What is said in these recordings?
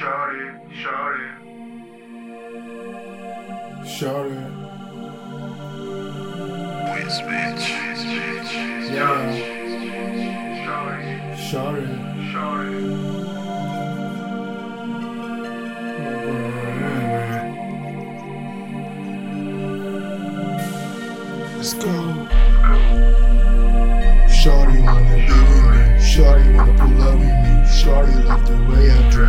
Shorty, shorty. Shorty. Wisse, bitch. Yeah. Shorty, Shorty. shorty. Let's go. Shorty wanna with me. Shorty wanna pull up with me. Shorty love the way I dress.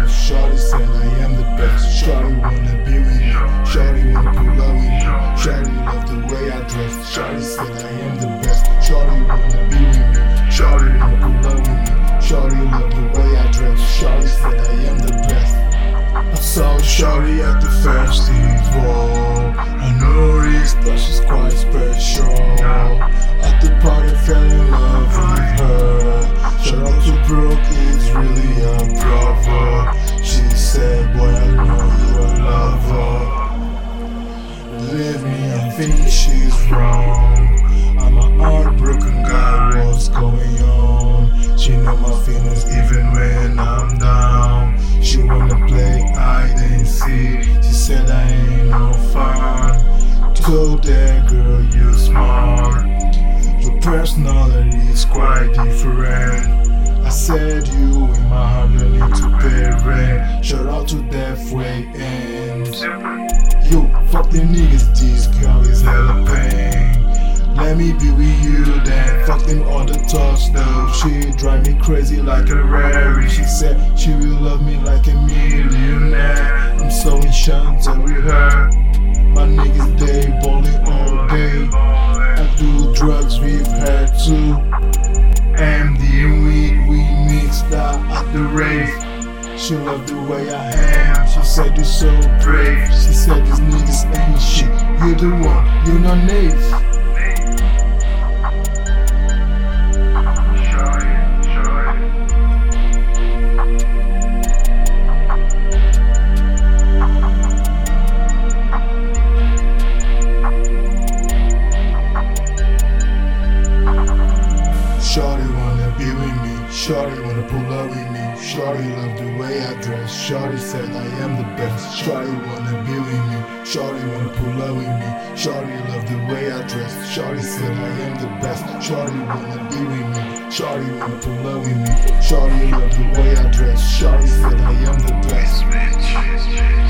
Think she's wrong. I'm a heartbroken guy, what's going on? She know my feelings even when I'm down. She wanna play hide and seek. She said I ain't no fun. Told that girl you smart. Your personality is quite different. I said you in my heart, no need to pay rent. Shout out to Deathway and Yo, fuck them niggas, this girl is hella pain. Let me be with you then. Fuck them other thoughts though. She drive me crazy like a Rari. She said she will love me like a millionaire. I'm so enchanted with her. My niggas they balling all day. I do drugs with her too. She loved the way I am. She said you're so brave. She said these niggas ain't shit. You're the one. You're not shorty. Shorty wanna be with me. Shorty wanna pull up with me. Shorty love the way I dress. Shorty said I am the best. Shorty wanna be with me. Shorty wanna pull up with me. Shorty love the way I dress. Shorty said I am the best. Shorty wanna be with me. Shorty wanna pull up with me. Shorty love the way I dress. Shorty said I am the best.